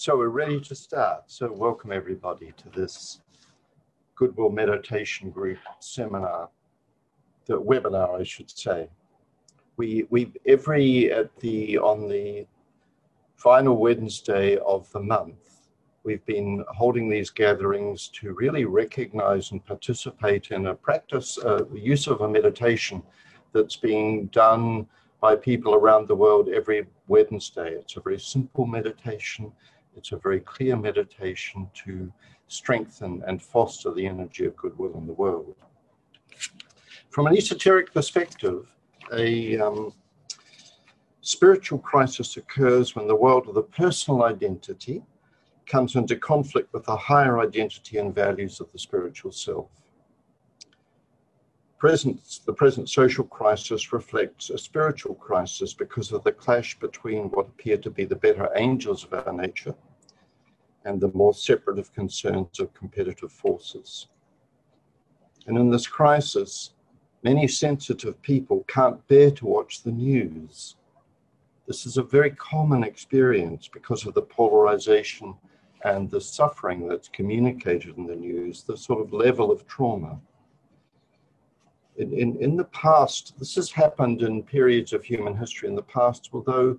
So we're ready to start. So welcome everybody to this Goodwill Meditation Group seminar, the webinar, I should say. We we every at the on the final Wednesday of the month, we've been holding these gatherings to really recognize and participate in a practice, uh, the use of a meditation that's being done by people around the world every Wednesday. It's a very simple meditation it's a very clear meditation to strengthen and foster the energy of goodwill in the world. From an esoteric perspective, a um, spiritual crisis occurs when the world of the personal identity comes into conflict with the higher identity and values of the spiritual self. Present, the present social crisis reflects a spiritual crisis because of the clash between what appear to be the better angels of our nature and the more separative concerns of competitive forces. And in this crisis, many sensitive people can't bear to watch the news. This is a very common experience because of the polarization and the suffering that's communicated in the news, the sort of level of trauma. In, in, in the past, this has happened in periods of human history in the past, although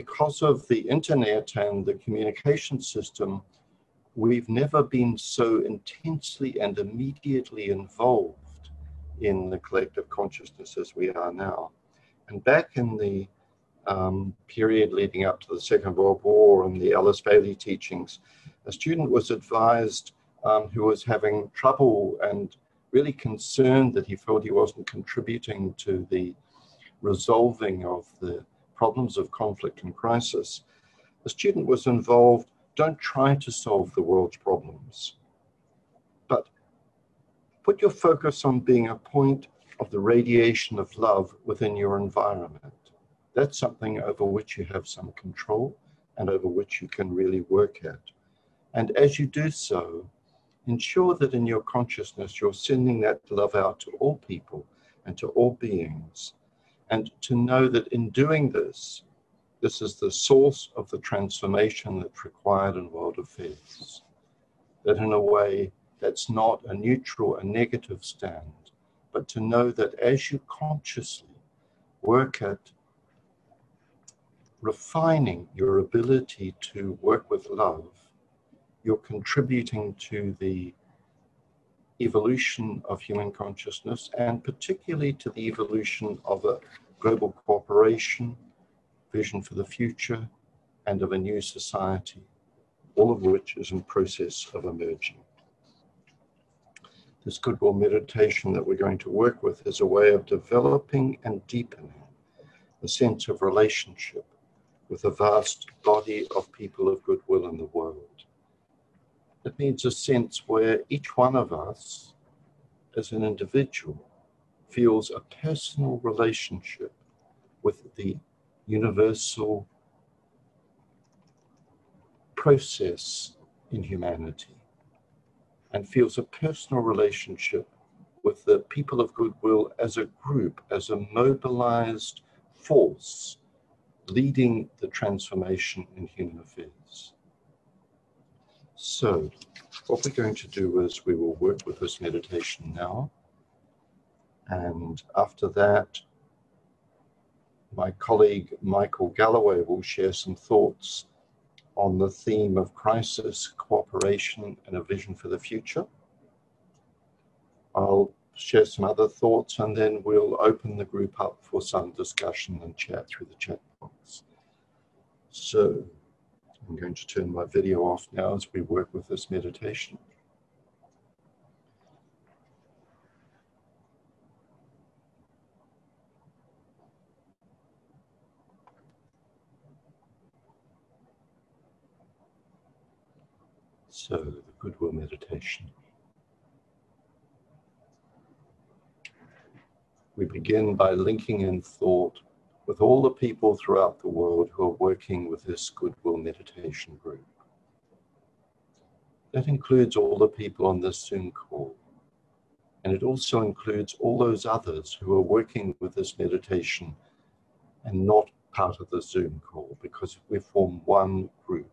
because of the internet and the communication system, we've never been so intensely and immediately involved in the collective consciousness as we are now. And back in the um, period leading up to the Second World War and the Alice Bailey teachings, a student was advised um, who was having trouble and really concerned that he felt he wasn't contributing to the resolving of the problems of conflict and crisis, the student was involved. Don't try to solve the world's problems, but put your focus on being a point of the radiation of love within your environment. That's something over which you have some control and over which you can really work at. And as you do so, ensure that in your consciousness you're sending that love out to all people and to all beings and to know that in doing this, this is the source of the transformation that's required in world affairs. That in a way, that's not a neutral, a negative stand, but to know that as you consciously work at refining your ability to work with love, you're contributing to the evolution of human consciousness and particularly to the evolution of a global cooperation, vision for the future, and of a new society, all of which is in process of emerging. This goodwill meditation that we're going to work with is a way of developing and deepening a sense of relationship with a vast body of people of goodwill in the world. It means a sense where each one of us, as an individual, feels a personal relationship with the universal process in humanity and feels a personal relationship with the people of goodwill as a group, as a mobilized force leading the transformation in human affairs. So, what we're going to do is we will work with this meditation now. And after that, my colleague Michael Galloway will share some thoughts on the theme of crisis, cooperation, and a vision for the future. I'll share some other thoughts and then we'll open the group up for some discussion and chat through the chat box. So I'm going to turn my video off now as we work with this meditation. So, the goodwill meditation. We begin by linking in thought with all the people throughout the world who are working with this Goodwill Meditation Group. That includes all the people on this Zoom call. And it also includes all those others who are working with this meditation and not part of the Zoom call because we form one group.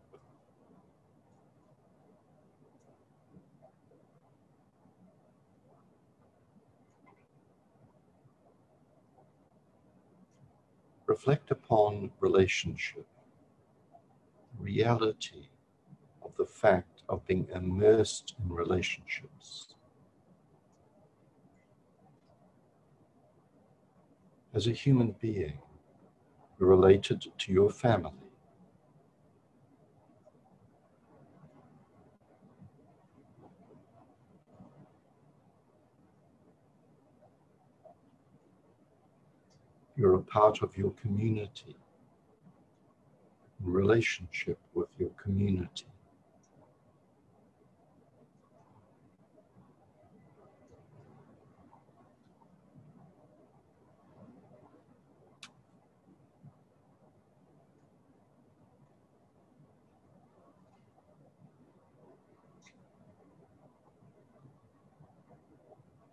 Reflect upon relationship, reality of the fact of being immersed in relationships. As a human being, related to your family. You're a part of your community, in relationship with your community.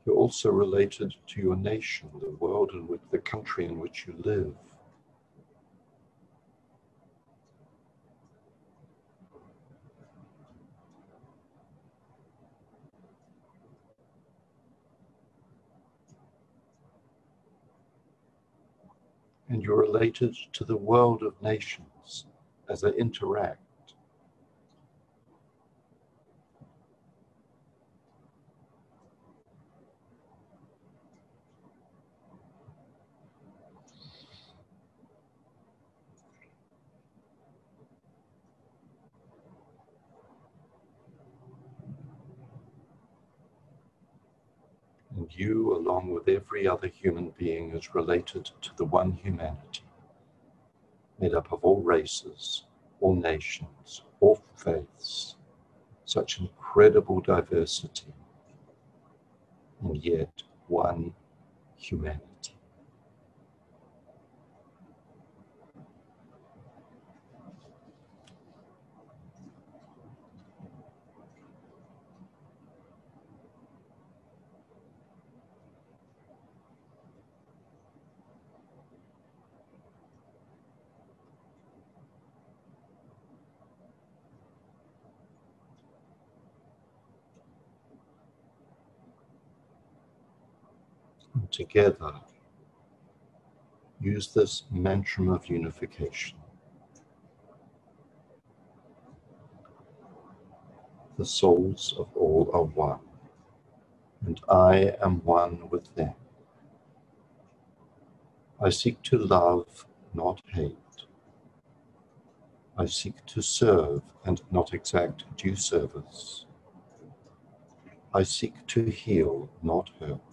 You're also related to your nation, the world and which the country in which you live. And you're related to the world of nations as they interact and you, along with every other human being, is related to the one humanity, made up of all races, all nations, all faiths, such incredible diversity, and yet one humanity. Together use this mantra of unification. The souls of all are one, and I am one with them. I seek to love, not hate. I seek to serve and not exact due service. I seek to heal, not hurt.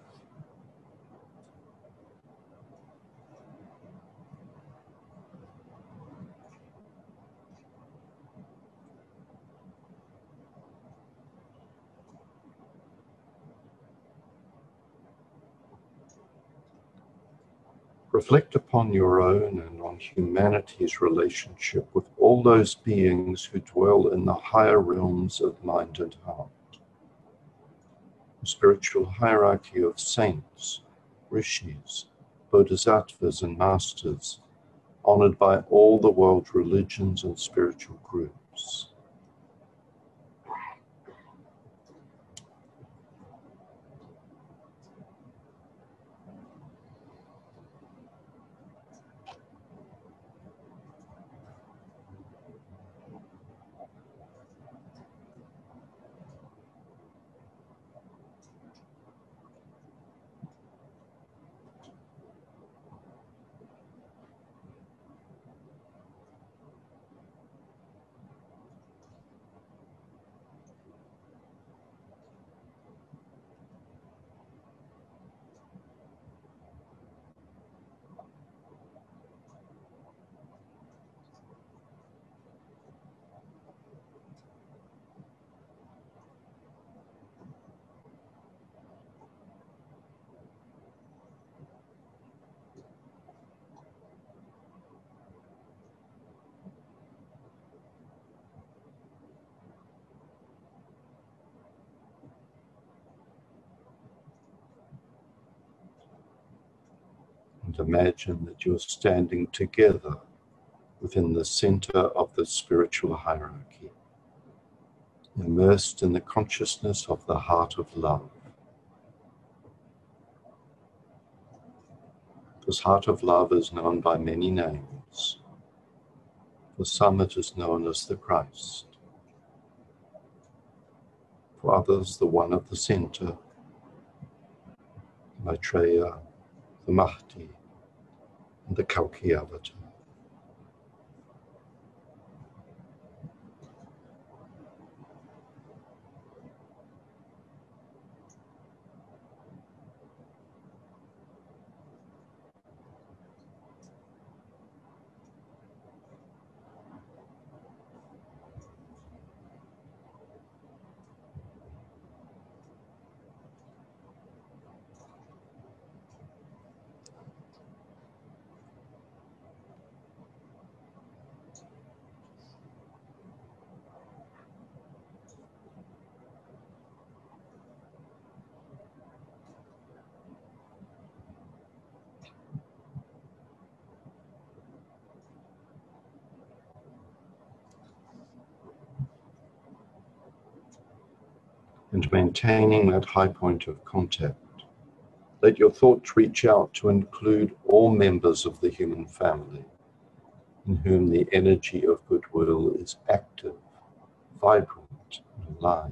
Reflect upon your own and on humanity's relationship with all those beings who dwell in the higher realms of mind and heart. The spiritual hierarchy of saints, rishis, bodhisattvas, and masters, honored by all the world's religions and spiritual groups. Imagine that you're standing together within the center of the spiritual hierarchy, immersed in the consciousness of the heart of love. This heart of love is known by many names. For some, it is known as the Christ. For others, the one at the center, Maitreya, the Mahdi, the Kalki Avatar. Maintaining that high point of contact. Let your thoughts reach out to include all members of the human family in whom the energy of goodwill is active, vibrant, and alive.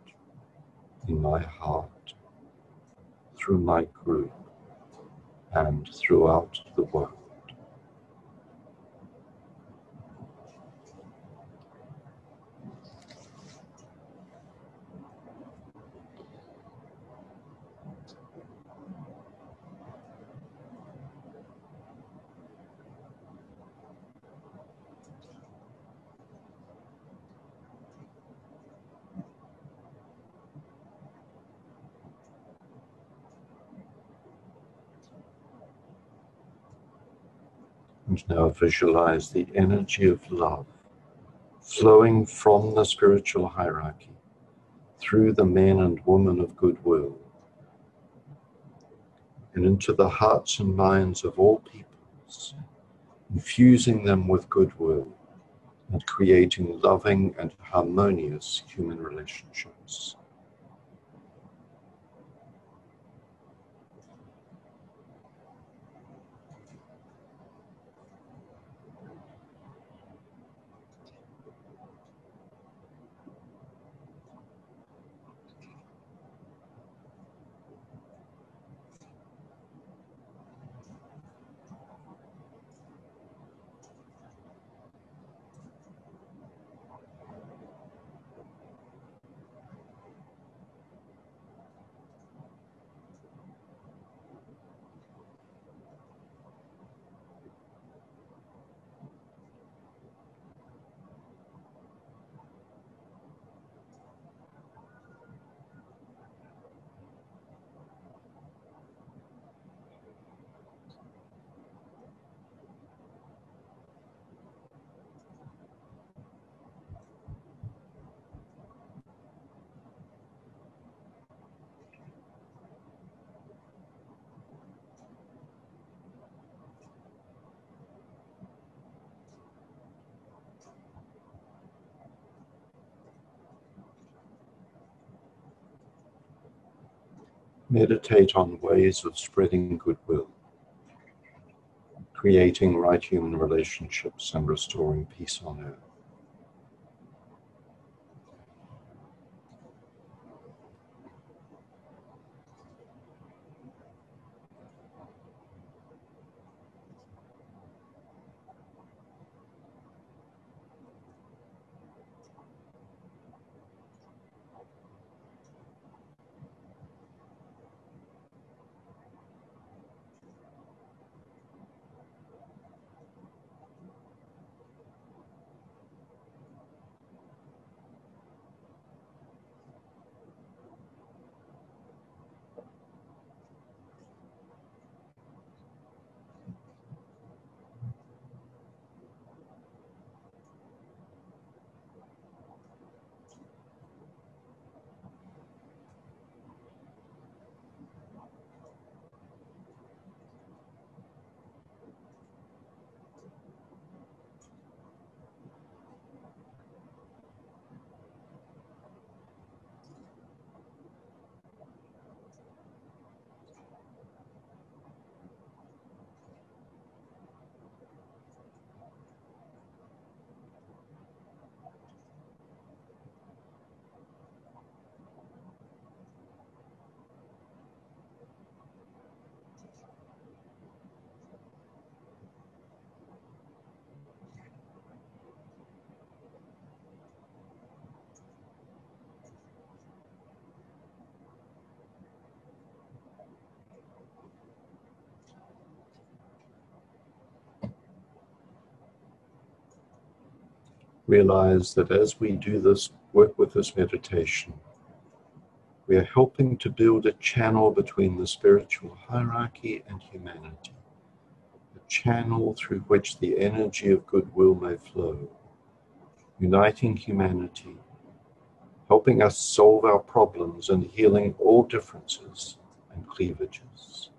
in my heart, through my group, and throughout the world. And now visualize the energy of love flowing from the spiritual hierarchy through the men and women of goodwill and into the hearts and minds of all peoples, infusing them with goodwill and creating loving and harmonious human relationships. Meditate on ways of spreading goodwill, creating right human relationships, and restoring peace on earth. Realize that as we do this work with this meditation, we are helping to build a channel between the spiritual hierarchy and humanity, a channel through which the energy of goodwill may flow, uniting humanity, helping us solve our problems and healing all differences and cleavages.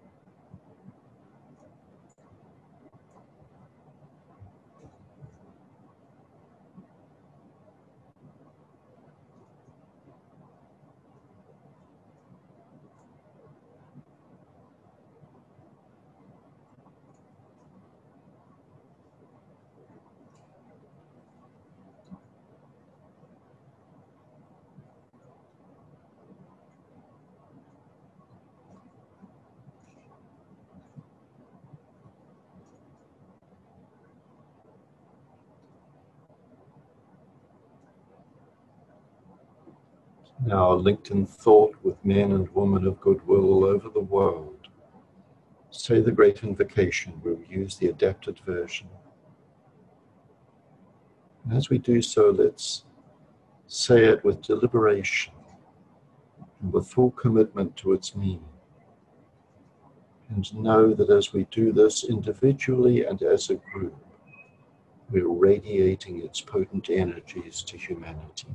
Now linked in thought with men and women of goodwill all over the world. Say the great invocation where we use the adapted version. And as we do so, let's say it with deliberation and with full commitment to its meaning. And know that as we do this individually and as a group, we're radiating its potent energies to humanity.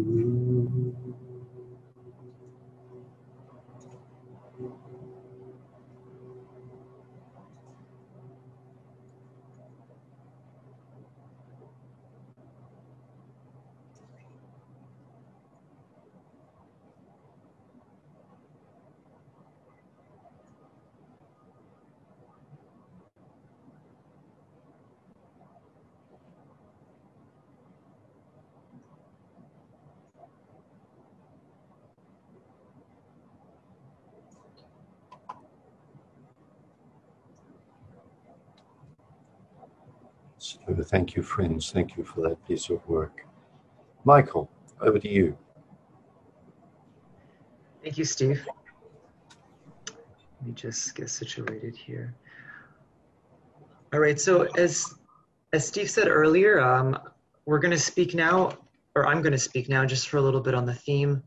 Mm-hmm. Thank you, friends. Thank you for that piece of work. Michael, over to you. Thank you, Steve. Let me just get situated here. All right, so as as Steve said earlier, um, we're going to speak now, or I'm going to speak now just for a little bit on the theme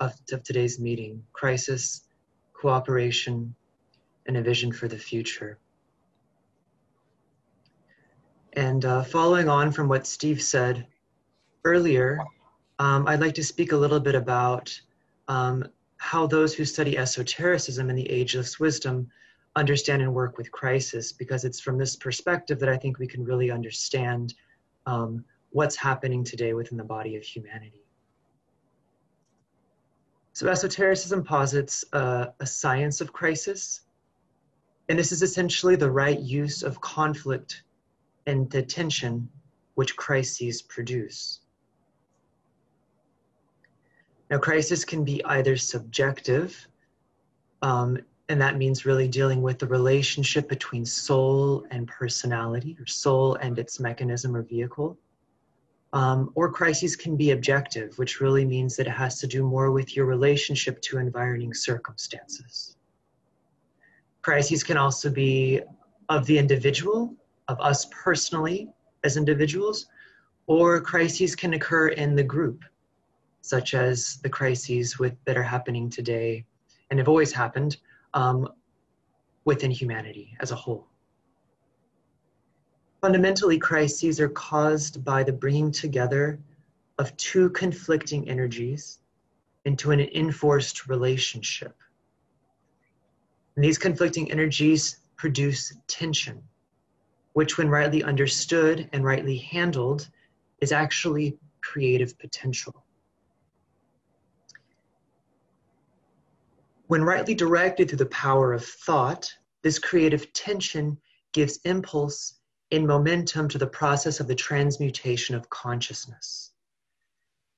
of, of today's meeting, crisis, cooperation, and a vision for the future. And uh, following on from what Steve said earlier, um, I'd like to speak a little bit about um, how those who study esotericism and the ageless wisdom understand and work with crisis, because it's from this perspective that I think we can really understand um, what's happening today within the body of humanity. So, esotericism posits a science of crisis, and this is essentially the right use of conflict and the tension which crises produce. Now, crisis can be either subjective, um, and that means really dealing with the relationship between soul and personality, or soul and its mechanism or vehicle. Um, or crises can be objective, which really means that it has to do more with your relationship to environing circumstances. Crises can also be of the individual of us personally as individuals, or crises can occur in the group, such as the crises with, that are happening today and have always happened um, within humanity as a whole. Fundamentally, crises are caused by the bringing together of two conflicting energies into an enforced relationship. And these conflicting energies produce tension which, when rightly understood and rightly handled, is actually creative potential. When rightly directed through the power of thought, this creative tension gives impulse and momentum to the process of the transmutation of consciousness.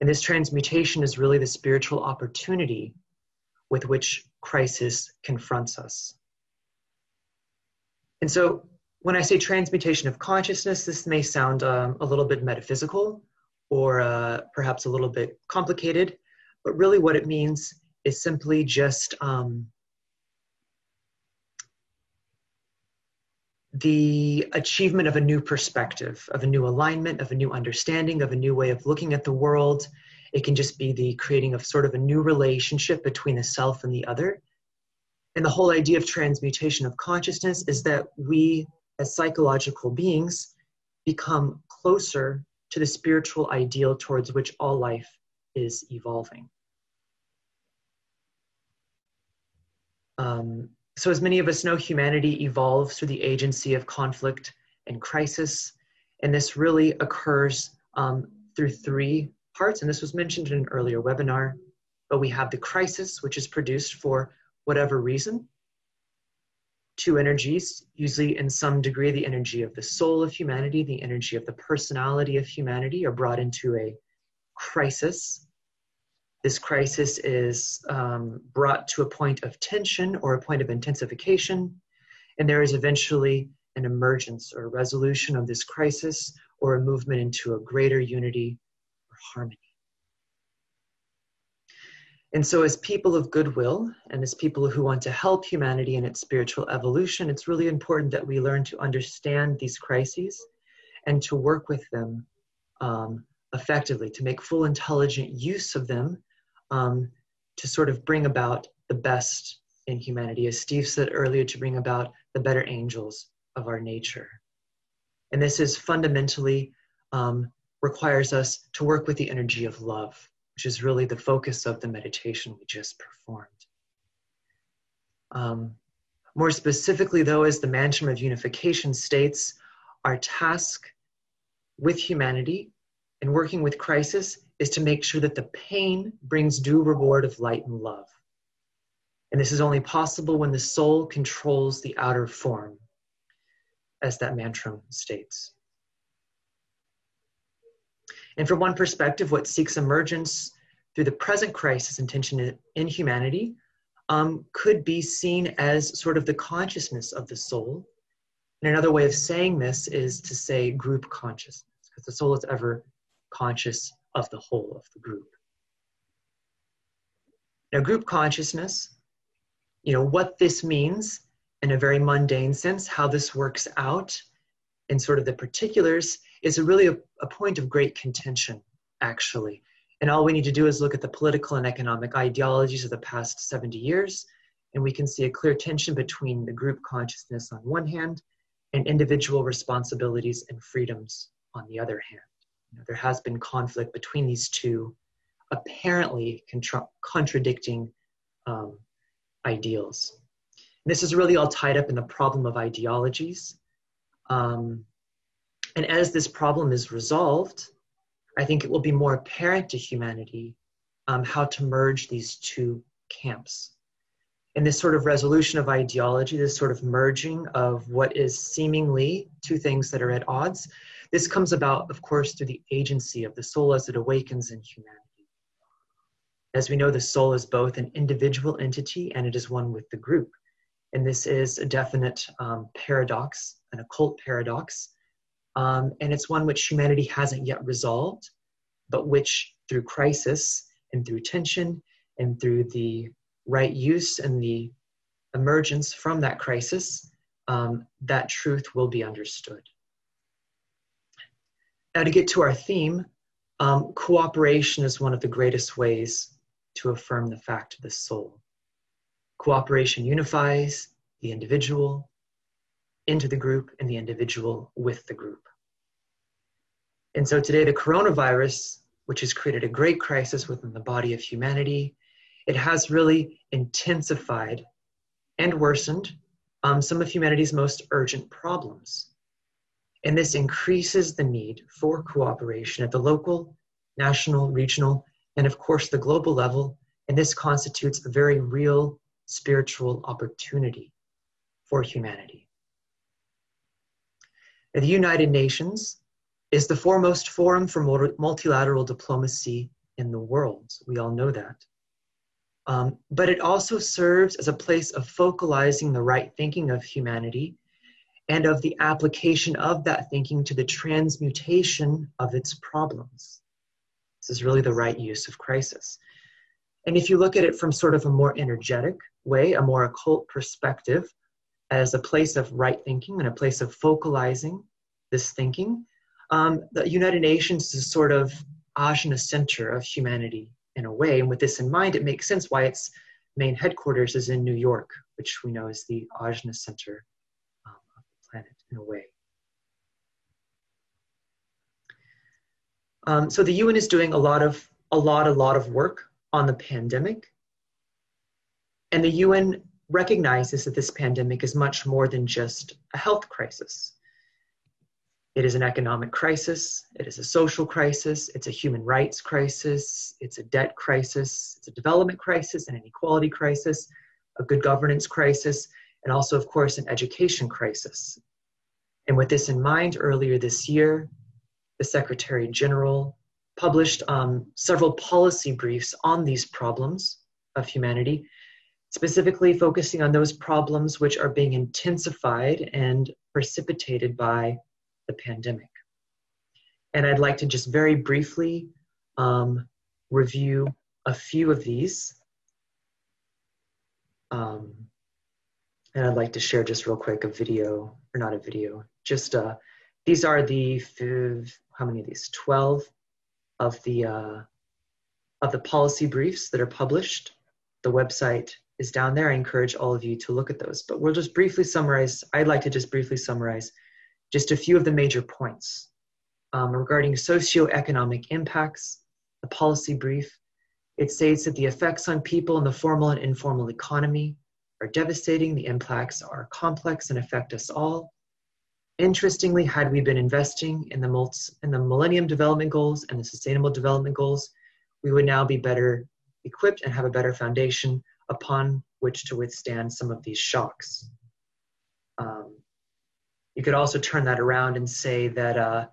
And this transmutation is really the spiritual opportunity with which crisis confronts us. And so when I say transmutation of consciousness, this may sound um, a little bit metaphysical or uh, perhaps a little bit complicated, but really what it means is simply just um, the achievement of a new perspective, of a new alignment, of a new understanding, of a new way of looking at the world. It can just be the creating of sort of a new relationship between the self and the other. And the whole idea of transmutation of consciousness is that we as psychological beings become closer to the spiritual ideal towards which all life is evolving. Um, so, as many of us know, humanity evolves through the agency of conflict and crisis, and this really occurs um, through three parts. And this was mentioned in an earlier webinar. But we have the crisis, which is produced for whatever reason, two energies, usually in some degree the energy of the soul of humanity, the energy of the personality of humanity, are brought into a crisis. This crisis is um, brought to a point of tension or a point of intensification, and there is eventually an emergence or resolution of this crisis or a movement into a greater unity or harmony. And so, as people of goodwill and as people who want to help humanity in its spiritual evolution, it's really important that we learn to understand these crises and to work with them um, effectively, to make full intelligent use of them um, to sort of bring about the best in humanity. As Steve said earlier, to bring about the better angels of our nature. And this is fundamentally um, requires us to work with the energy of love which is really the focus of the meditation we just performed. Um, more specifically, though, as the Mantram of Unification states, our task with humanity and working with crisis is to make sure that the pain brings due reward of light and love. And this is only possible when the soul controls the outer form, as that mantra states. And from one perspective, what seeks emergence through the present crisis and tension in humanity um, could be seen as sort of the consciousness of the soul. And another way of saying this is to say group consciousness, because the soul is ever conscious of the whole of the group. Now, group consciousness, you know, what this means in a very mundane sense, how this works out in sort of the particulars, is really a, a point of great contention, actually. And all we need to do is look at the political and economic ideologies of the past 70 years, and we can see a clear tension between the group consciousness on one hand and individual responsibilities and freedoms on the other hand. You know, there has been conflict between these two apparently contra- contradicting um, ideals. And this is really all tied up in the problem of ideologies. Um, and as this problem is resolved, I think it will be more apparent to humanity um, how to merge these two camps. And this sort of resolution of ideology, this sort of merging of what is seemingly two things that are at odds, this comes about, of course, through the agency of the soul as it awakens in humanity. As we know, the soul is both an individual entity and it is one with the group. And this is a definite um, paradox, an occult paradox, um, and it's one which humanity hasn't yet resolved, but which through crisis and through tension and through the right use and the emergence from that crisis, um, that truth will be understood. Now, to get to our theme, um, cooperation is one of the greatest ways to affirm the fact of the soul. Cooperation unifies the individual, into the group and the individual with the group. And so today, the coronavirus, which has created a great crisis within the body of humanity, it has really intensified and worsened um, some of humanity's most urgent problems. And this increases the need for cooperation at the local, national, regional, and of course the global level. And this constitutes a very real spiritual opportunity for humanity. The United Nations is the foremost forum for multilateral diplomacy in the world. We all know that. Um, but it also serves as a place of focalizing the right thinking of humanity and of the application of that thinking to the transmutation of its problems. This is really the right use of crisis. And if you look at it from sort of a more energetic way, a more occult perspective, as a place of right thinking and a place of focalizing this thinking. Um, the United Nations is sort of ajna center of humanity in a way. And with this in mind, it makes sense why its main headquarters is in New York, which we know is the ajna center um, of the planet in a way. Um, so the UN is doing a lot of a lot, a lot of work on the pandemic. And the UN recognizes that this pandemic is much more than just a health crisis. It is an economic crisis, it is a social crisis, it's a human rights crisis, it's a debt crisis, it's a development crisis, an inequality crisis, a good governance crisis, and also, of course, an education crisis. And with this in mind, earlier this year, the Secretary General published um, several policy briefs on these problems of humanity specifically focusing on those problems which are being intensified and precipitated by the pandemic. And I'd like to just very briefly um, review a few of these. Um, and I'd like to share just real quick a video, or not a video, just uh, these are the, how many of these? 12 of the, uh, of the policy briefs that are published. The website is down there. I encourage all of you to look at those. But we'll just briefly summarize. I'd like to just briefly summarize just a few of the major points um, regarding socioeconomic impacts. The policy brief it states that the effects on people in the formal and informal economy are devastating, the impacts are complex and affect us all. Interestingly, had we been investing in the, multi, in the Millennium Development Goals and the Sustainable Development Goals, we would now be better equipped and have a better foundation upon which to withstand some of these shocks. Um, you could also turn that around and say that uh,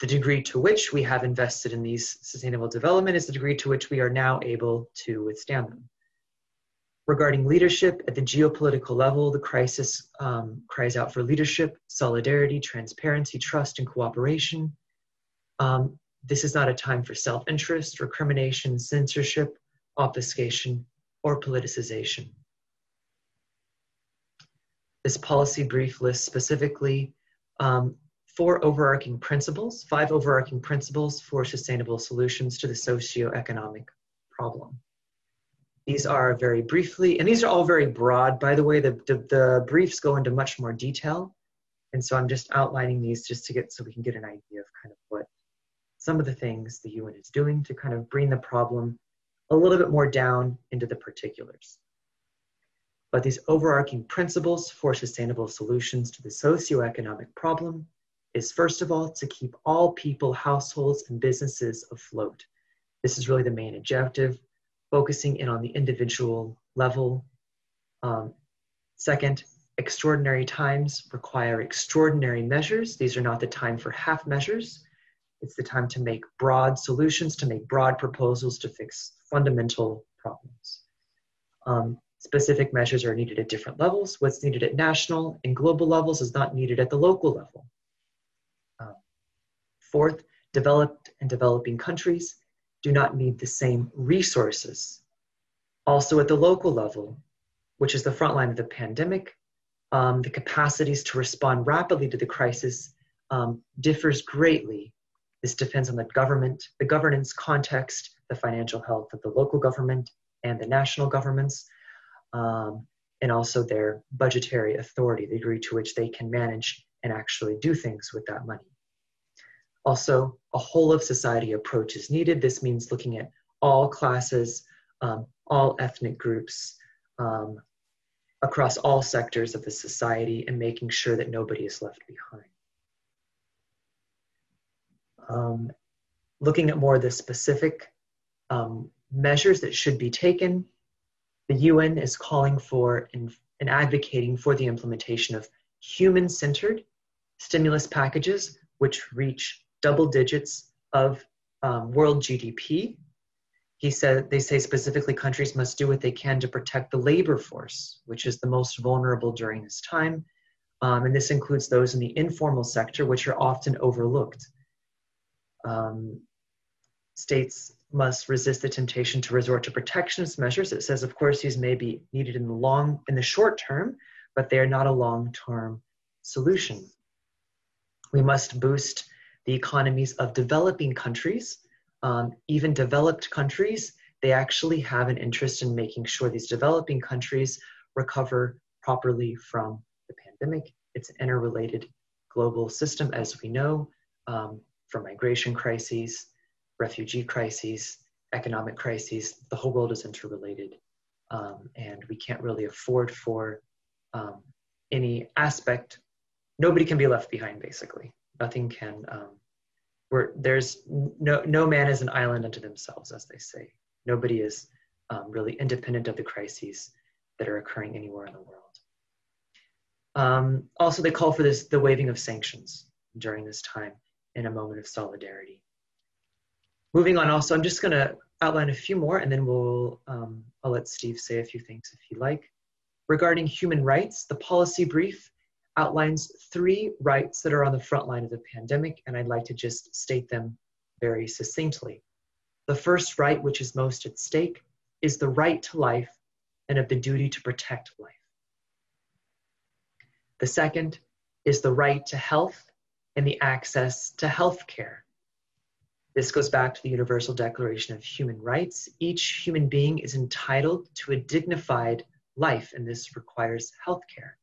the degree to which we have invested in these sustainable development is the degree to which we are now able to withstand them. Regarding leadership at the geopolitical level, the crisis um, cries out for leadership, solidarity, transparency, trust, and cooperation. Um, this is not a time for self interest, recrimination, censorship, obfuscation, or politicization. This policy brief lists specifically um, four overarching principles, five overarching principles for sustainable solutions to the socioeconomic problem. These are very briefly, and these are all very broad, by the way. The, the, the, briefs go into much more detail. And so I'm just outlining these just to get so we can get an idea of kind of what some of the things the UN is doing to kind of bring the problem a little bit more down into the particulars. But these overarching principles for sustainable solutions to the socioeconomic problem is first of all to keep all people, households, and businesses afloat. This is really the main objective focusing in on the individual level. Um, second, extraordinary times require extraordinary measures. These are not the time for half measures. It's the time to make broad solutions, to make broad proposals to fix fundamental problems. Um, specific measures are needed at different levels. What's needed at national and global levels is not needed at the local level. Uh, fourth, developed and developing countries do not need the same resources. Also, at the local level, which is the front line of the pandemic, um, the capacities to respond rapidly to the crisis um, differs greatly. This depends on the government, the governance context, the financial health of the local government and the national governments, um, and also their budgetary authority, the degree to which they can manage and actually do things with that money. Also, a whole of society approach is needed. This means looking at all classes, um, all ethnic groups, um, across all sectors of the society and making sure that nobody is left behind. Um, looking at more of the specific um, measures that should be taken, the UN is calling for and, and advocating for the implementation of human centered stimulus packages, which reach double digits of um, world GDP. He said they say specifically countries must do what they can to protect the labor force, which is the most vulnerable during this time. Um, and this includes those in the informal sector, which are often overlooked. Um, states must resist the temptation to resort to protectionist measures. It says, of course, these may be needed in the long, in the short term, but they are not a long-term solution. We must boost the economies of developing countries, um, even developed countries, they actually have an interest in making sure these developing countries recover properly from the pandemic. It's an interrelated global system, as we know, um, from migration crises, refugee crises, economic crises. The whole world is interrelated, um, and we can't really afford for um, any aspect. Nobody can be left behind, basically nothing can um, there's no no man is an island unto themselves as they say nobody is um, really independent of the crises that are occurring anywhere in the world um, also they call for this the waiving of sanctions during this time in a moment of solidarity moving on also i'm just going to outline a few more and then we'll um, i'll let steve say a few things if you like regarding human rights the policy brief outlines three rights that are on the front line of the pandemic, and I'd like to just state them very succinctly. The first right, which is most at stake, is the right to life and of the duty to protect life. The second is the right to health and the access to health care. This goes back to the Universal Declaration of Human Rights. Each human being is entitled to a dignified life, and this requires health care.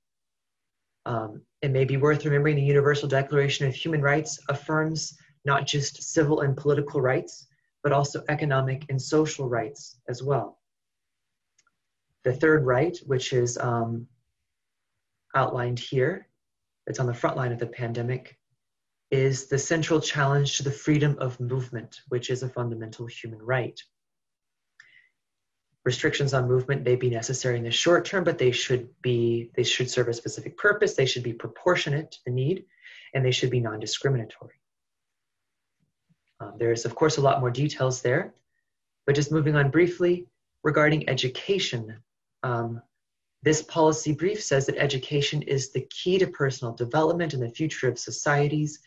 Um, it may be worth remembering the Universal Declaration of Human Rights affirms not just civil and political rights, but also economic and social rights as well. The third right, which is um, outlined here, it's on the front line of the pandemic, is the central challenge to the freedom of movement, which is a fundamental human right. Restrictions on movement may be necessary in the short term, but they should be they should serve a specific purpose. They should be proportionate to the need, and they should be non-discriminatory. Um, there's of course a lot more details there, but just moving on briefly regarding education. Um, this policy brief says that education is the key to personal development and the future of societies.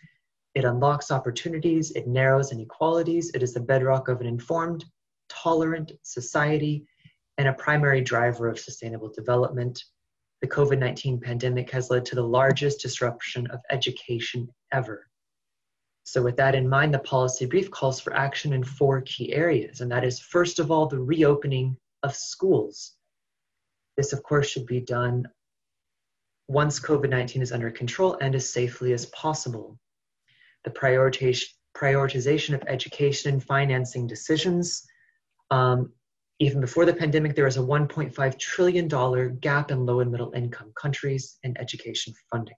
It unlocks opportunities, it narrows inequalities, it is the bedrock of an informed, tolerant society, and a primary driver of sustainable development. The COVID 19 pandemic has led to the largest disruption of education ever. So, with that in mind, the policy brief calls for action in four key areas, and that is first of all, the reopening of schools. This, of course, should be done once COVID 19 is under control and as safely as possible. The prioritization of education and financing decisions. Um, even before the pandemic, there was a $1.5 trillion gap in low and middle income countries in education funding.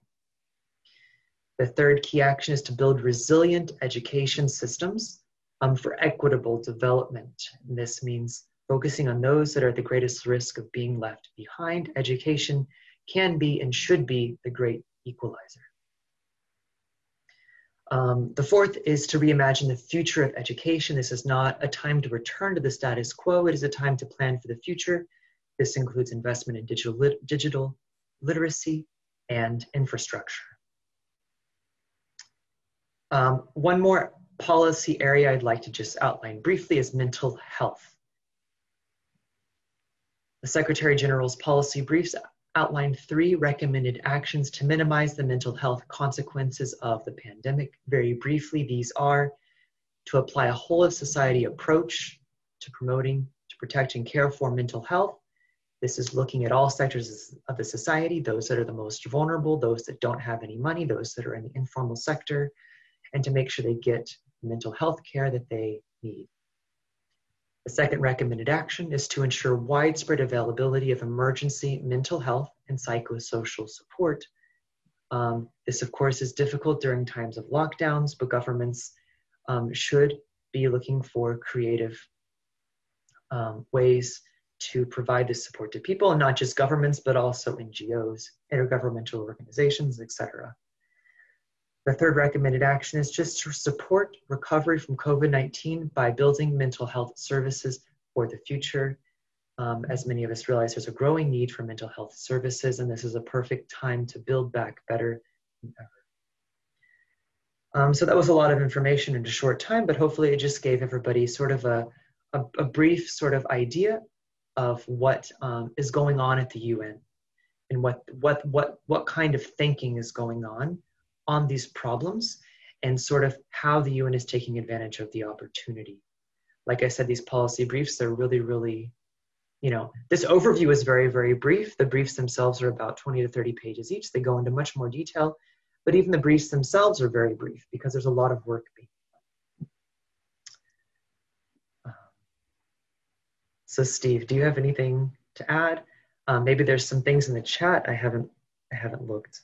The third key action is to build resilient education systems um, for equitable development. And this means focusing on those that are at the greatest risk of being left behind. Education can be and should be the great equalizer. Um, the fourth is to reimagine the future of education. This is not a time to return to the status quo, it is a time to plan for the future. This includes investment in digital, lit digital literacy and infrastructure. Um, one more policy area I'd like to just outline briefly is mental health. The Secretary General's policy briefs outlined three recommended actions to minimize the mental health consequences of the pandemic. Very briefly, these are to apply a whole of society approach to promoting, to protect and care for mental health. This is looking at all sectors of the society, those that are the most vulnerable, those that don't have any money, those that are in the informal sector, and to make sure they get mental health care that they need. The second recommended action is to ensure widespread availability of emergency mental health and psychosocial support. Um, this, of course, is difficult during times of lockdowns, but governments um, should be looking for creative um, ways to provide this support to people, and not just governments, but also NGOs, intergovernmental organizations, etc. The third recommended action is just to support recovery from COVID 19 by building mental health services for the future. Um, as many of us realize, there's a growing need for mental health services, and this is a perfect time to build back better than ever. Um, so that was a lot of information in a short time, but hopefully it just gave everybody sort of a, a, a brief sort of idea of what um, is going on at the UN and what, what, what, what kind of thinking is going on on these problems and sort of how the UN is taking advantage of the opportunity. Like I said, these policy briefs, they're really, really, you know, this overview is very, very brief. The briefs themselves are about 20 to 30 pages each. They go into much more detail, but even the briefs themselves are very brief because there's a lot of work being done. So Steve, do you have anything to add? Um, maybe there's some things in the chat I haven't I haven't looked.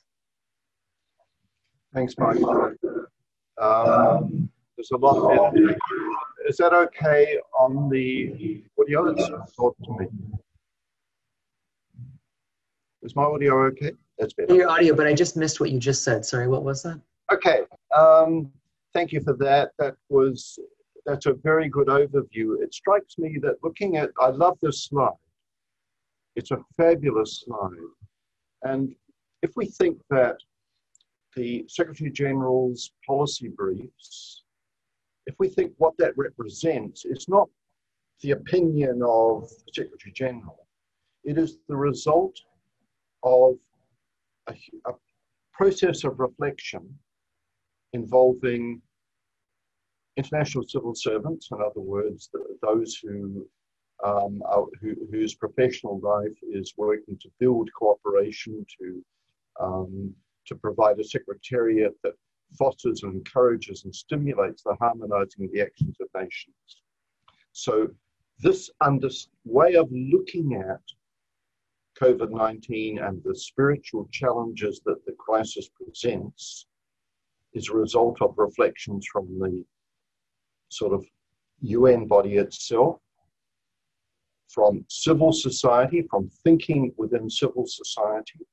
Thanks, Mike. Um, there's a lot there. Is that okay on the audio? It's thought to me. Is my audio okay? That's better. Your audio, but I just missed what you just said. Sorry, what was that? Okay. Um, thank you for that. That was that's a very good overview. It strikes me that looking at I love this slide. It's a fabulous slide. And if we think that the Secretary General's policy briefs, if we think what that represents, it's not the opinion of the Secretary General. It is the result of a, a process of reflection involving international civil servants, in other words, those who, um, who, whose professional life is working to build cooperation, to um, to provide a secretariat that fosters and encourages and stimulates the harmonizing of the actions of nations. So this under, way of looking at COVID 19 and the spiritual challenges that the crisis presents is a result of reflections from the sort of UN body itself, from civil society, from thinking within civil society,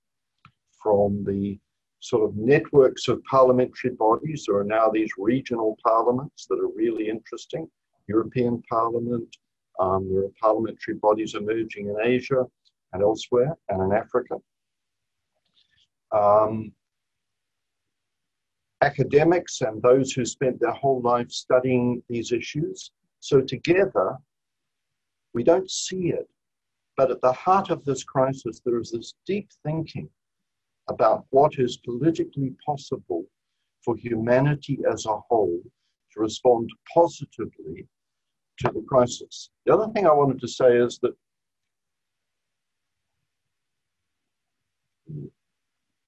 from the sort of networks of parliamentary bodies. There are now these regional parliaments that are really interesting. European Parliament, um, there are parliamentary bodies emerging in Asia and elsewhere and in Africa. Um, academics and those who spent their whole life studying these issues. So together, we don't see it. But at the heart of this crisis, there is this deep thinking about what is politically possible for humanity as a whole to respond positively to the crisis. The other thing I wanted to say is that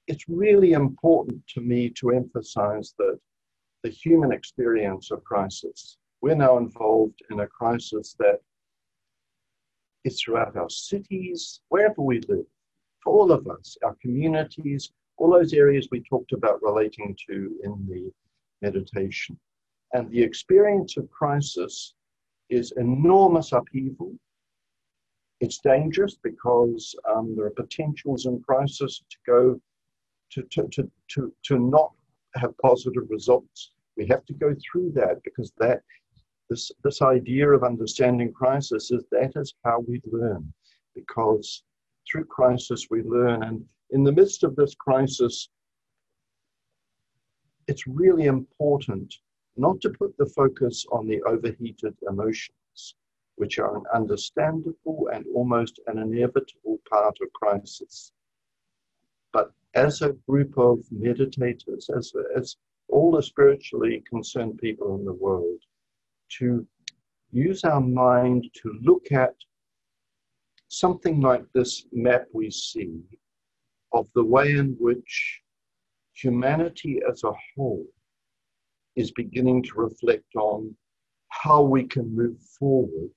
it's really important to me to emphasize that the human experience of crisis, we're now involved in a crisis that is throughout our cities, wherever we live, for all of us, our communities, all those areas we talked about relating to in the meditation. And the experience of crisis is enormous upheaval. It's dangerous because um, there are potentials in crisis to go to, to, to, to, to not have positive results. We have to go through that because that this this idea of understanding crisis is that is how we learn because through crisis we learn. And in the midst of this crisis it's really important not to put the focus on the overheated emotions which are an understandable and almost an inevitable part of crisis. But as a group of meditators, as, as all the spiritually concerned people in the world, to use our mind to look at something like this map we see of the way in which humanity as a whole is beginning to reflect on how we can move forward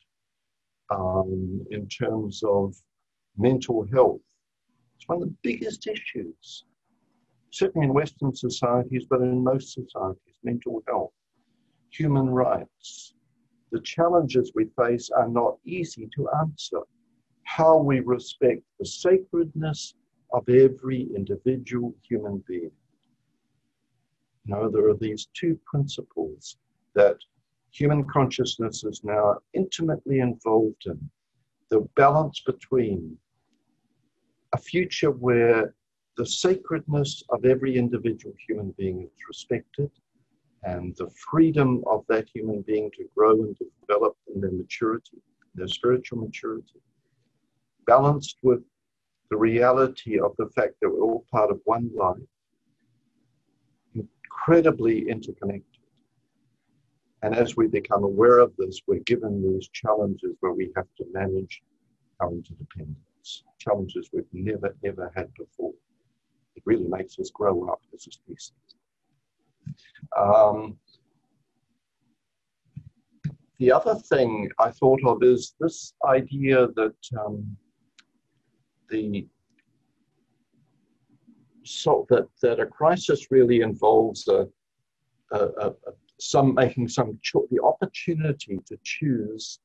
um, in terms of mental health it's one of the biggest issues, certainly in Western societies, but in most societies mental health, human rights. The challenges we face are not easy to answer. How we respect the sacredness of every individual human being. Now, there are these two principles that human consciousness is now intimately involved in the balance between a future where the sacredness of every individual human being is respected and the freedom of that human being to grow and develop in their maturity, their spiritual maturity, balanced with the reality of the fact that we're all part of one life, incredibly interconnected. And as we become aware of this, we're given these challenges where we have to manage our interdependence challenges we've never ever had before. It really makes us grow up as a species. Um, the other thing I thought of is this idea that um, the so that, that a crisis really involves a, a, a, some making some cho- the opportunity to choose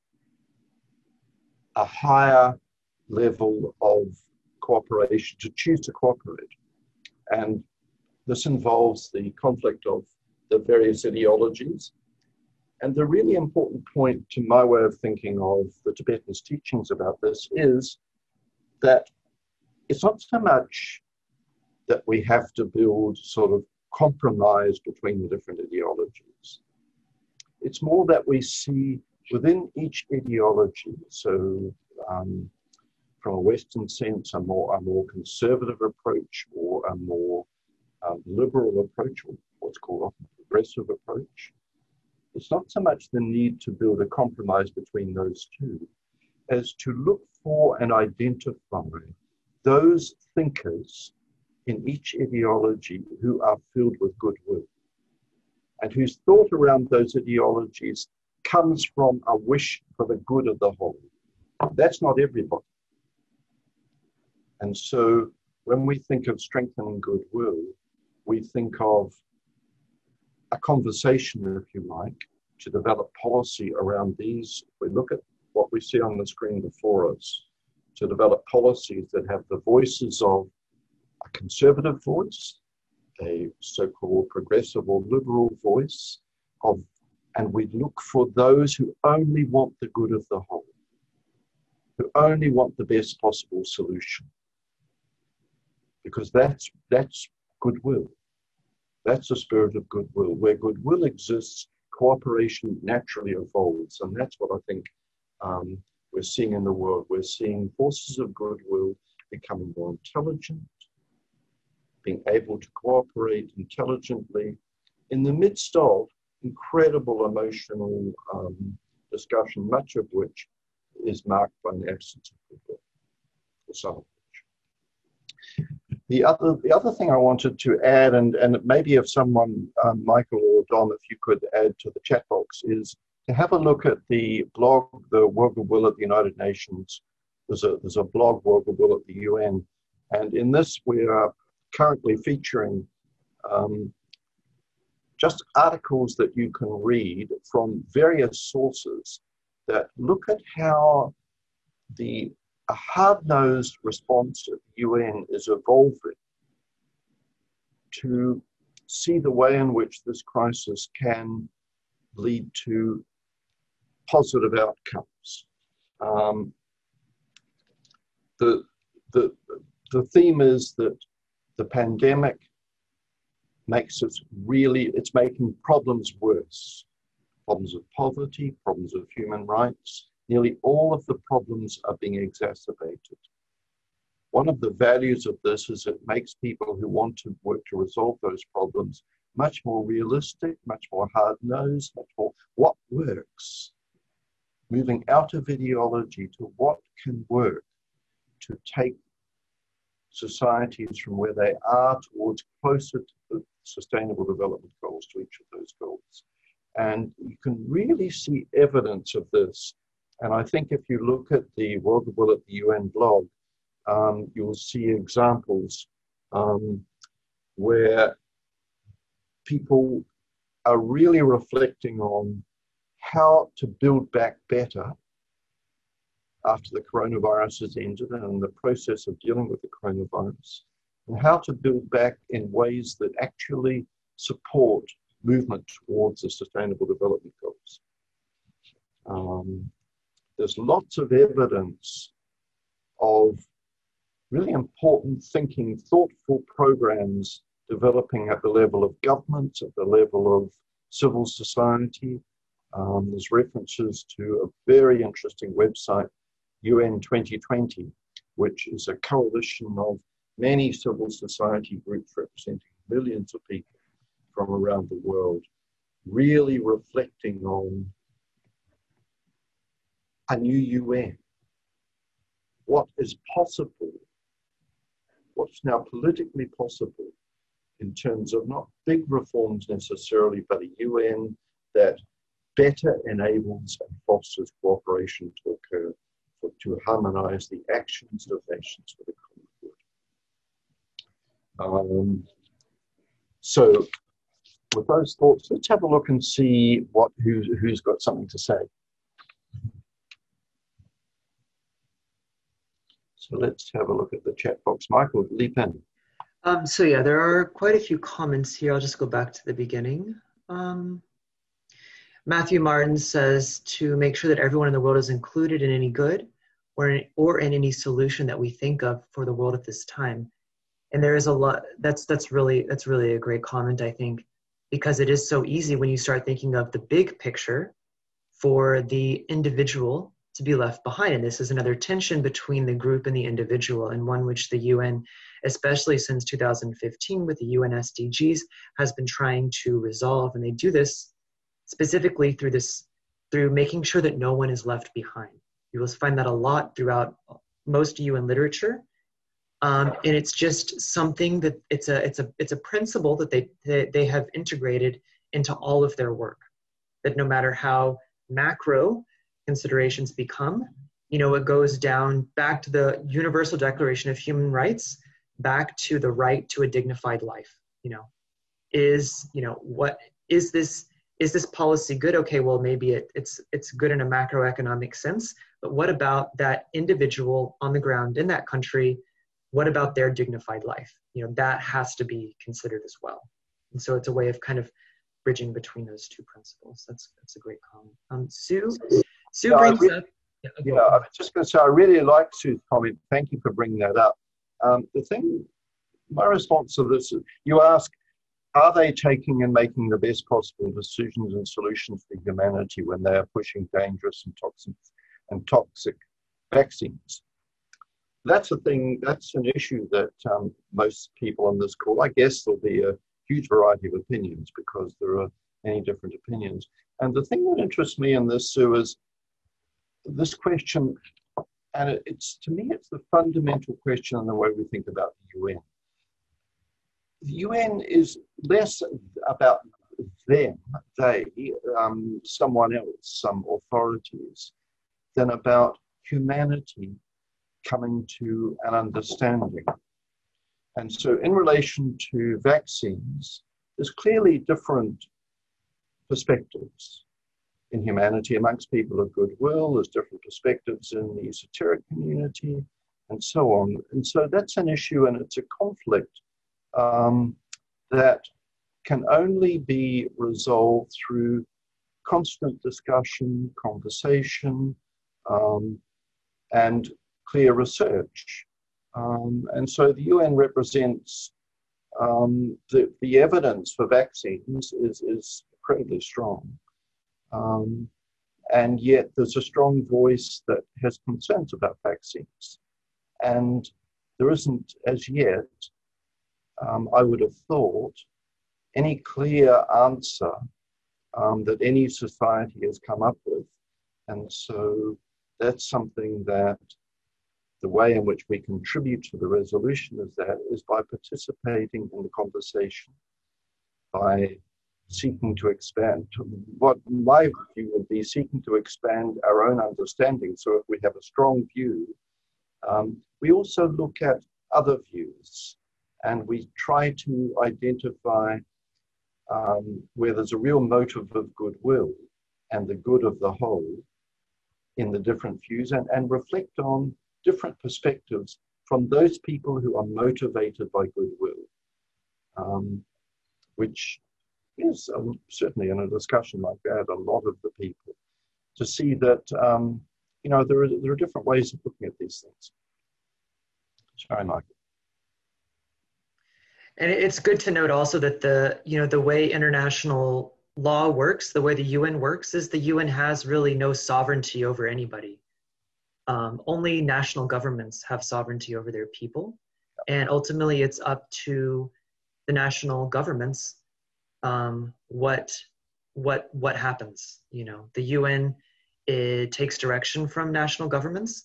a higher level of cooperation, to choose to cooperate. And this involves the conflict of the various ideologies. And the really important point to my way of thinking of the Tibetan's teachings about this is that it's not so much that we have to build sort of compromise between the different ideologies. It's more that we see within each ideology, so um, from a Western sense, a more, a more conservative approach or a more um, liberal approach, or what's called a progressive approach. It's not so much the need to build a compromise between those two as to look for and identify those thinkers in each ideology who are filled with goodwill and whose thought around those ideologies comes from a wish for the good of the whole. That's not everybody. And so when we think of strengthening goodwill, we think of a conversation, if you like, to develop policy around these. We look at what we see on the screen before us, to develop policies that have the voices of a conservative voice, a so-called progressive or liberal voice of and we look for those who only want the good of the whole, who only want the best possible solution. Because that's that's goodwill. That's a spirit of goodwill. Where goodwill exists, cooperation naturally evolves, and that's what I think um, we're seeing in the world. We're seeing forces of goodwill becoming more intelligent, being able to cooperate intelligently in the midst of incredible emotional um, discussion, much of which is marked by an absence of goodwill, some. The other, the other thing I wanted to add, and, and maybe if someone, um, Michael or Don, if you could add to the chat box, is to have a look at the blog, the World Goodwill at the United Nations. There's a, there's a blog, World Goodwill at the UN. And in this, we are currently featuring um, just articles that you can read from various sources that look at how the a hard-nosed response of the UN is evolving to see the way in which this crisis can lead to positive outcomes. Um, the, the, the theme is that the pandemic makes us really, it's making problems worse. Problems of poverty, problems of human rights, nearly all of the problems are being exacerbated. One of the values of this is it makes people who want to work to resolve those problems much more realistic, much more hard nosed, much more what works. Moving out of ideology to what can work to take societies from where they are towards closer to the sustainable development goals to each of those goals. And you can really see evidence of this. And I think if you look at the World Goodwill at the UN blog, um, you'll see examples um, where people are really reflecting on how to build back better after the coronavirus has ended and the process of dealing with the coronavirus and how to build back in ways that actually support movement towards the sustainable development goals. Um, there's lots of evidence of really important thinking, thoughtful programs developing at the level of governments, at the level of civil society. Um, there's references to a very interesting website, UN 2020, which is a coalition of many civil society groups representing millions of people from around the world, really reflecting on a new UN. What is possible, what's now politically possible in terms of not big reforms necessarily, but a UN that better enables and fosters cooperation to occur, for, to harmonize the actions of nations for the common good. um, so, with those thoughts, let's have a look and see what who's who's got something to say. So let's have a look at the chat box. Michael, leap in. Um, so yeah, there are quite a few comments here. I'll just go back to the beginning. Um, Matthew Martin says to make sure that everyone in the world is included in any good or in, or in any solution that we think of for the world at this time. And there is a lot that's that's really that's really a great comment i think because it is so easy when you start thinking of the big picture for the individual to be left behind. And this is another tension between the group and the individual and one which the un especially since 2015 with the un sdgs has been trying to resolve. And they do this specifically through this through making sure that no one is left behind. You will find that a lot throughout most un literature. Um, and it's just something that it's a it's a it's a principle that they, they they have integrated into all of their work. That no matter how macro considerations become you know, it goes down back to the Universal Declaration of Human Rights, back to the right to a dignified life. You know, is you know what is this is this policy good? Okay, well maybe it, it's it's good in a macroeconomic sense, but what about that individual on the ground in that country? What about their dignified life? You know, that has to be considered as well. And so it's a way of kind of bridging between those two principles. That's that's a great comment. Um, Sue, Sue no, brings really, up. Yeah, yeah I was just going to say I really like Sue's comment. Thank you for bringing that up. Um, the thing, my response to this is, you ask, are they taking and making the best possible decisions and solutions for humanity when they are pushing dangerous and toxic and toxic vaccines? That's a thing. That's an issue that um, most people on this call. I guess there'll be a huge variety of opinions because there are many different opinions. And the thing that interests me in this, Sue, is this question, and it's to me, it's the fundamental question in the way we think about the UN the UN is less about them, they, um, someone else, some authorities, than about humanity coming to an understanding. And so, in relation to vaccines, there's clearly different perspectives in humanity amongst people of goodwill, there's different perspectives in the esoteric community, and so on. And so, that's an issue and it's a conflict um, that can only be resolved through constant discussion, conversation, um, and clear research. Um, and so the UN represents um, the, the evidence for vaccines is, is incredibly strong. Um, and yet there's a strong voice that has concerns about vaccines. And there isn't as yet um, I would have thought, any clear answer um, that any society has come up with. And so that's something that the way in which we contribute to the resolution of that is by participating in the conversation, by seeking to expand. What my view would be seeking to expand our own understanding. So if we have a strong view, um, we also look at other views and we try to identify um, where there's a real motive of goodwill and the good of the whole in the different views and, and reflect on different perspectives from those people who are motivated by goodwill, um, which is um, certainly in a discussion like that, a lot of the people, to see that, um, you know, there are, there are different ways of looking at these things. Sorry, Michael. And it's good to note also that the, you know, the way international law works, the way the UN works, is the UN has really no sovereignty over anybody. Um, only national governments have sovereignty over their people. And ultimately, it's up to the national governments um, what what what happens. You know, the UN it takes direction from national governments,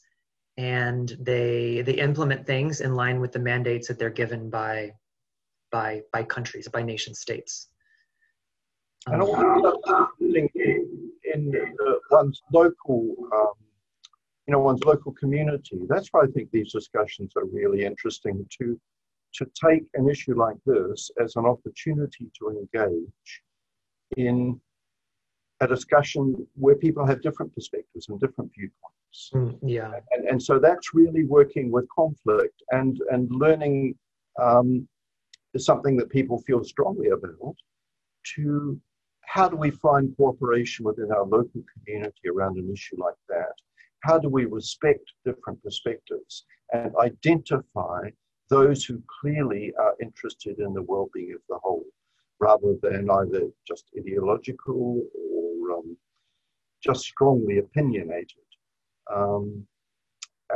and they they implement things in line with the mandates that they're given by by by countries, by nation states. And also in, in one's local, um, you know, one's local community. That's why I think these discussions are really interesting to to take an issue like this as an opportunity to engage in a discussion where people have different perspectives and different viewpoints. Mm, yeah. And, and so that's really working with conflict and, and learning um, is something that people feel strongly about to how do we find cooperation within our local community around an issue like that? How do we respect different perspectives and identify those who clearly are interested in the well being of the whole, rather than either just ideological or um, just strongly opinionated? Um,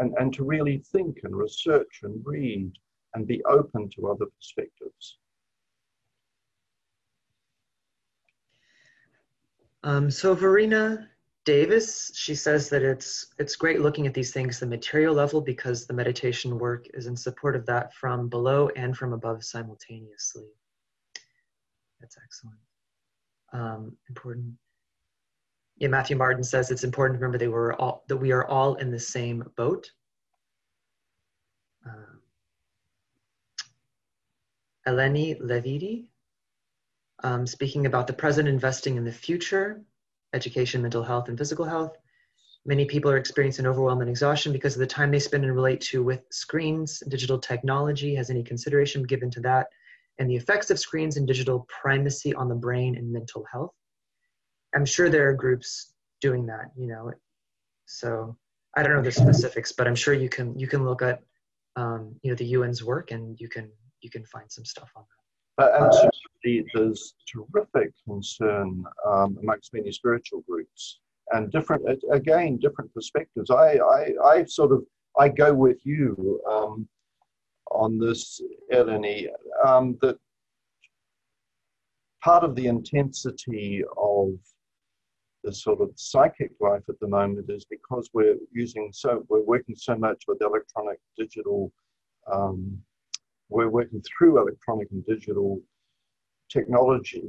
and, and to really think and research and read and be open to other perspectives. Um, so Verena Davis, she says that it's it's great looking at these things the material level because the meditation work is in support of that from below and from above simultaneously. That's excellent. Um, important. yeah, Matthew Martin says it's important to remember they were all, that we are all in the same boat. Uh, Eleni Levidi, um, speaking about the present investing in the future, education, mental health, and physical health. Many people are experiencing overwhelm and exhaustion because of the time they spend and relate to with screens, digital technology. Has any consideration given to that and the effects of screens and digital primacy on the brain and mental health? I'm sure there are groups doing that, you know. So I don't know the specifics, but I'm sure you can you can look at um, you know the UN's work and you can you can find some stuff on that. Uh, there's terrific concern um, amongst many spiritual groups and different again different perspectives. I I, I sort of I go with you um, on this, Eleni, um, that part of the intensity of the sort of psychic life at the moment is because we're using so we're working so much with electronic digital um, we're working through electronic and digital technology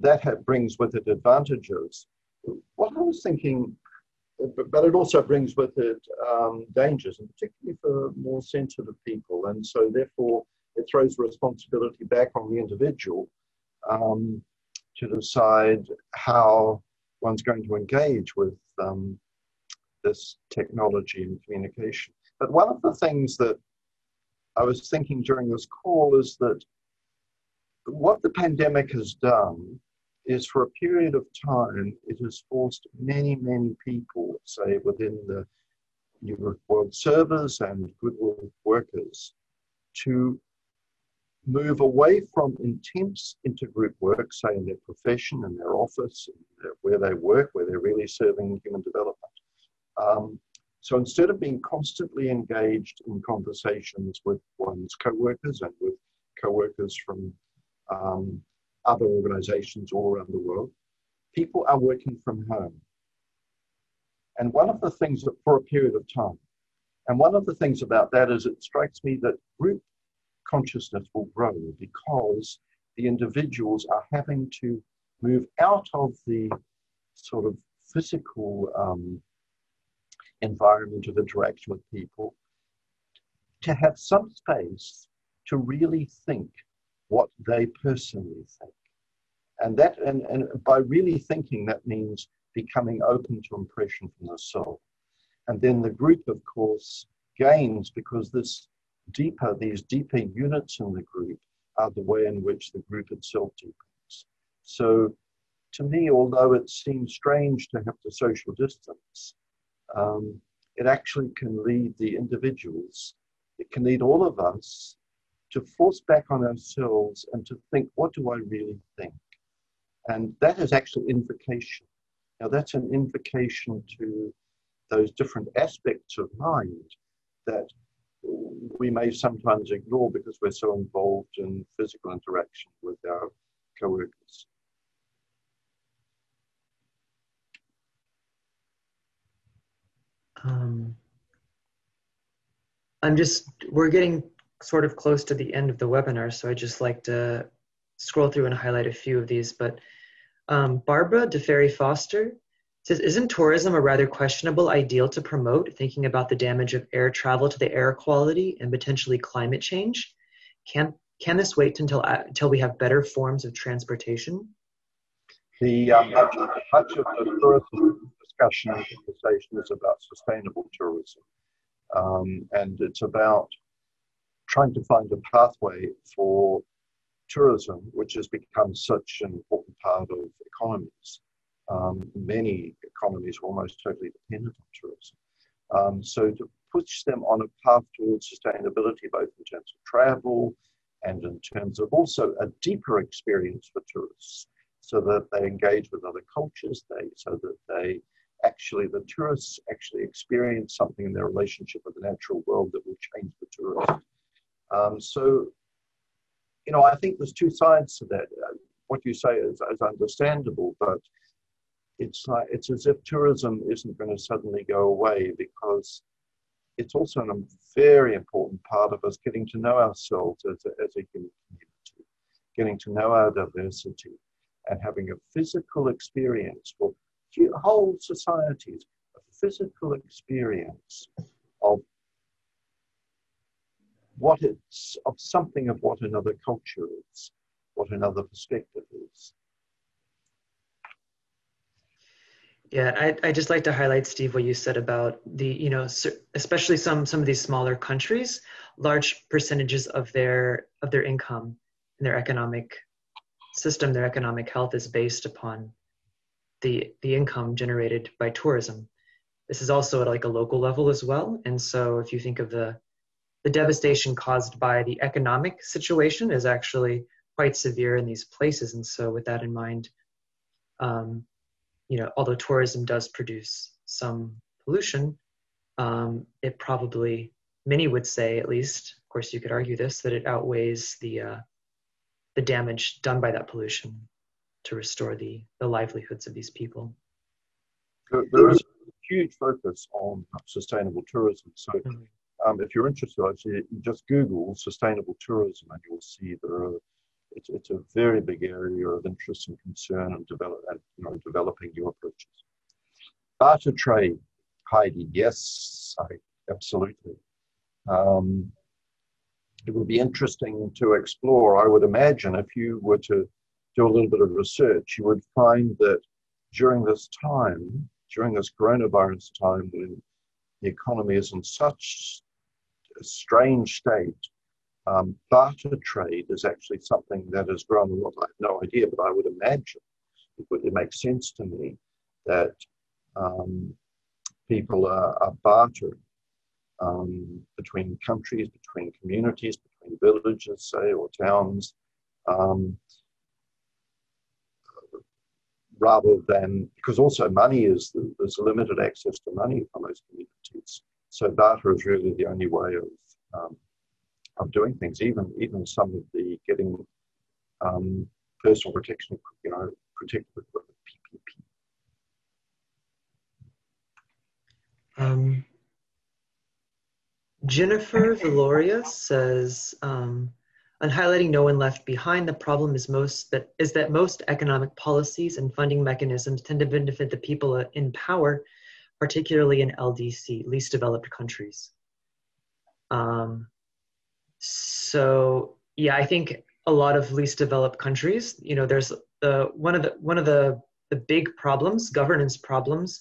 that brings with it advantages what i was thinking but it also brings with it um, dangers and particularly for more sensitive people and so therefore it throws responsibility back on the individual um, to decide how one's going to engage with um, this technology and communication. But one of the things that I was thinking during this call is that what the pandemic has done is for a period of time, it has forced many, many people, say within the World Servers and Goodwill workers, to move away from intense intergroup work, say in their profession, in their office, where they work, where they're really serving human development. Um, so instead of being constantly engaged in conversations with one's co-workers and with co-workers from um, other organizations all around the world, people are working from home. And one of the things that for a period of time, and one of the things about that is it strikes me that group consciousness will grow because the individuals are having to move out of the sort of physical um, environment of interaction with people to have some space to really think what they personally think. And that and, and by really thinking that means becoming open to impression from the soul. And then the group, of course, gains because this deeper, these deeper units in the group are the way in which the group itself deepens. So to me, although it seems strange to have to social distance, um, it actually can lead the individuals, it can lead all of us to force back on ourselves and to think, what do I really think? And that is actually invocation. Now, that's an invocation to those different aspects of mind that we may sometimes ignore because we're so involved in physical interaction with our co-workers. Um, I'm just, we're getting sort of close to the end of the webinar, so I just like to scroll through and highlight a few of these. But um, Barbara DeFerry Foster says, isn't tourism a rather questionable ideal to promote, thinking about the damage of air travel to the air quality and potentially climate change? Can, can this wait until, uh, until we have better forms of transportation? The, much, much of the tourism discussion and conversation is about sustainable tourism. Um, and it's about trying to find a pathway for tourism, which has become such an important part of economies um, many economies are almost totally dependent on tourism. Um, so to push them on a path towards sustainability, both in terms of travel and in terms of also a deeper experience for tourists, so that they engage with other cultures, they so that they actually the tourists actually experience something in their relationship with the natural world that will change the tourist. Um, so, you know, I think there's two sides to that. Uh, what you say is, is understandable, but it's like it's as if tourism isn't going to suddenly go away because it's also a very important part of us getting to know ourselves as a, as a human community, getting to know our diversity, and having a physical experience for whole societies, physical experience of what it's of something of what another culture is, what another perspective is. Yeah, I I just like to highlight Steve what you said about the you know especially some some of these smaller countries, large percentages of their of their income and their economic system, their economic health is based upon the the income generated by tourism. This is also at like a local level as well, and so if you think of the the devastation caused by the economic situation is actually quite severe in these places. And so, with that in mind, um, you know, although tourism does produce some pollution, um, it probably many would say, at least, of course, you could argue this, that it outweighs the uh, the damage done by that pollution to restore the the livelihoods of these people. There is a huge focus on sustainable tourism. So. Mm-hmm um, if you're interested, actually, just Google sustainable tourism and you'll see there are, it's, it's a very big area of interest and concern and, develop, and you know, developing new approaches. Barter trade, Heidi, yes, I, absolutely. Um, it would be interesting to explore. I would imagine if you were to do a little bit of research, you would find that during this time, during this coronavirus time, when the economy is in such a strange state. Um, barter trade is actually something that has grown a lot. I have no idea, but I would imagine it would it makes sense to me that um, people are, are bartering um, between countries, between communities, between villages, say, or towns, um, rather than because also money is there's limited access to money for most communities. So data is really the only way of um, of doing things. Even even some of the getting um, personal protection, you know, protective equipment, PPP. Um, Jennifer Valoria says, um, on highlighting no one left behind, the problem is most that is that most economic policies and funding mechanisms tend to benefit the people in power particularly in LDC, least developed countries. Um, so yeah, I think a lot of least developed countries, you know, there's the one of the one of the the big problems, governance problems,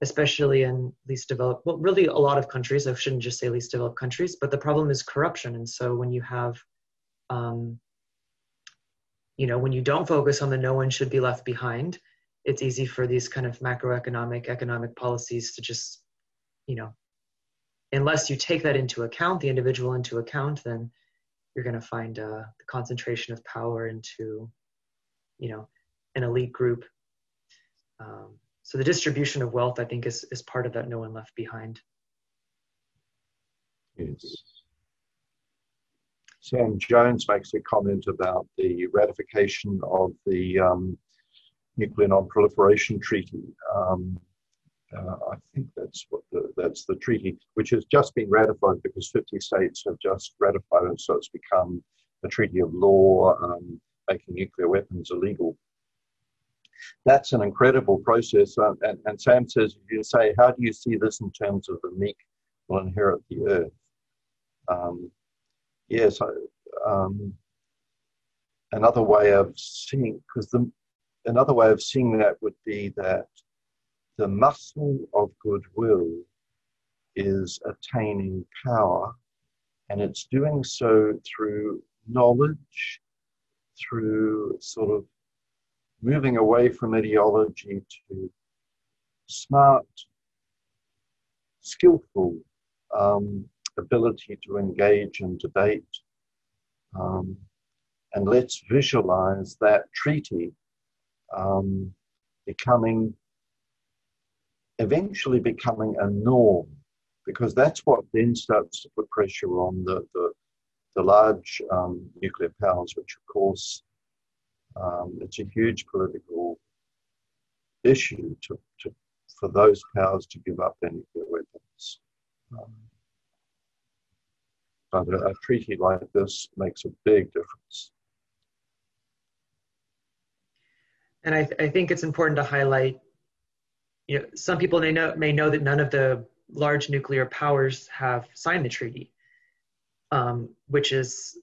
especially in least developed, well, really a lot of countries. I shouldn't just say least developed countries, but the problem is corruption. And so when you have, um, you know, when you don't focus on the no one should be left behind, it's easy for these kind of macroeconomic economic policies to just you know unless you take that into account the individual into account then you're going to find uh, the concentration of power into you know an elite group. Um, so the distribution of wealth i think is, is part of that no one left behind. Yes sam jones makes a comment about the ratification of the um, Nuclear Non-Proliferation Treaty. Um, uh, I think that's what the, that's the treaty, which has just been ratified because 50 states have just ratified it, so it's become a treaty of law, um, making nuclear weapons illegal. That's an incredible process. Uh, and, and, Sam says, you say, how do you see this in terms of the meek will inherit the earth? Um, yes, um, another way of seeing, because the another way of seeing that would be that the muscle of goodwill is attaining power, and it's doing so through knowledge, through sort of moving away from ideology to smart, skillful um, ability to engage in debate. Um, and let's visualize that treaty um, becoming, eventually becoming a norm, because that's what then starts to put pressure on the, the, the large um, nuclear powers, which of course um, it's a huge political issue to, to, for those powers to give up their nuclear weapons. Um, but a, a treaty like this makes a big difference. And I, th- I think it's important to highlight you know, some people may know, may know that none of the large nuclear powers have signed the treaty, um, which is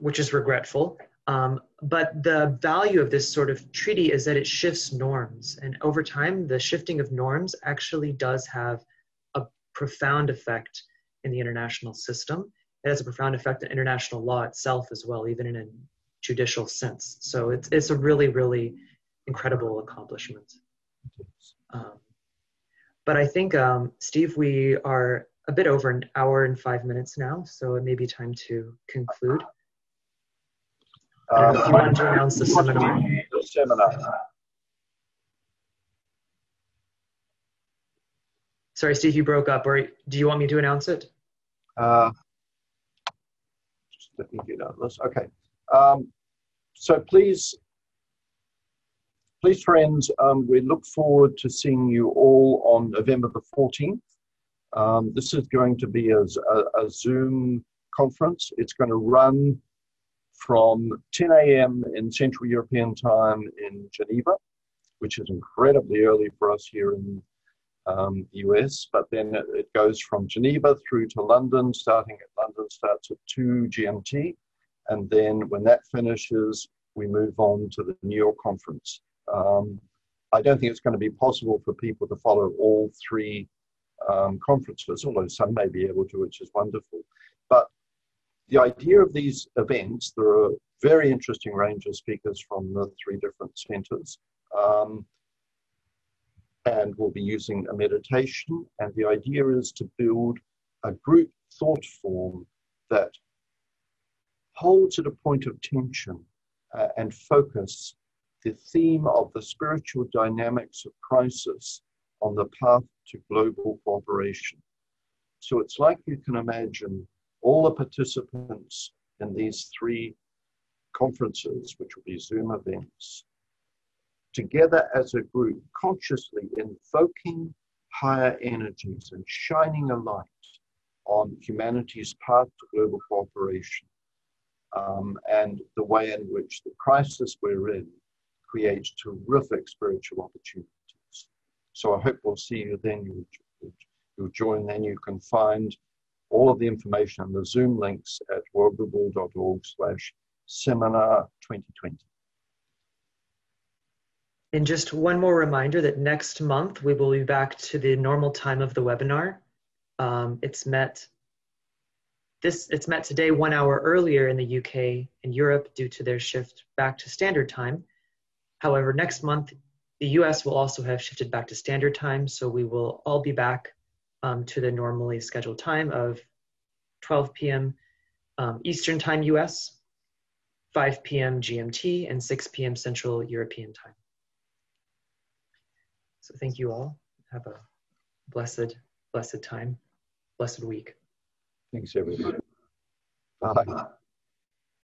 which is regretful. Um, but the value of this sort of treaty is that it shifts norms, and over time, the shifting of norms actually does have a profound effect in the international system. It has a profound effect on international law itself as well, even in a judicial sense. So it's it's a really really incredible accomplishment. Um, but I think, um, Steve, we are a bit over an hour and five minutes now, so it may be time to conclude. Uh, you want to announce the seminar? Seminar. Sorry, Steve, you broke up. Or do you want me to announce it? Uh, let me get out this. Okay. Um, so please Please, friends, um, we look forward to seeing you all on November the 14th. Um, this is going to be a, a, a, Zoom conference. It's going to run from 10 a.m. in Central European Time in Geneva, which is incredibly early for us here in um, US. But then it, it goes from Geneva through to London, starting at London starts at 2 GMT. And then when that finishes, we move on to the New York conference. Um, I don't think it's going to be possible for people to follow all three um, conferences, although some may be able to, which is wonderful. But the idea of these events, there are a very interesting range of speakers from the three different centers. Um, and we'll be using a meditation. And the idea is to build a group thought form that holds at a point of tension uh, and focus the theme of the spiritual dynamics of crisis on the path to global cooperation. So it's like you can imagine all the participants in these three conferences, which will be Zoom events, together as a group, consciously invoking higher energies and shining a light on humanity's path to global cooperation um, and the way in which the crisis we're in creates terrific spiritual opportunities. So I hope we'll see you then. You'll, join then. You can find all of the information and the Zoom links at worldgoodwill.org slash seminar 2020. And just one more reminder that next month we will be back to the normal time of the webinar. Um, it's met this it's met today one hour earlier in the UK and Europe due to their shift back to standard time. However, next month, the US will also have shifted back to standard time, so we will all be back um, to the normally scheduled time of 12 p.m. Um, Eastern Time US, 5 p.m. GMT, and 6 p.m. Central European Time. So thank you all. Have a blessed, blessed time, blessed week. Thanks, everybody. Bye.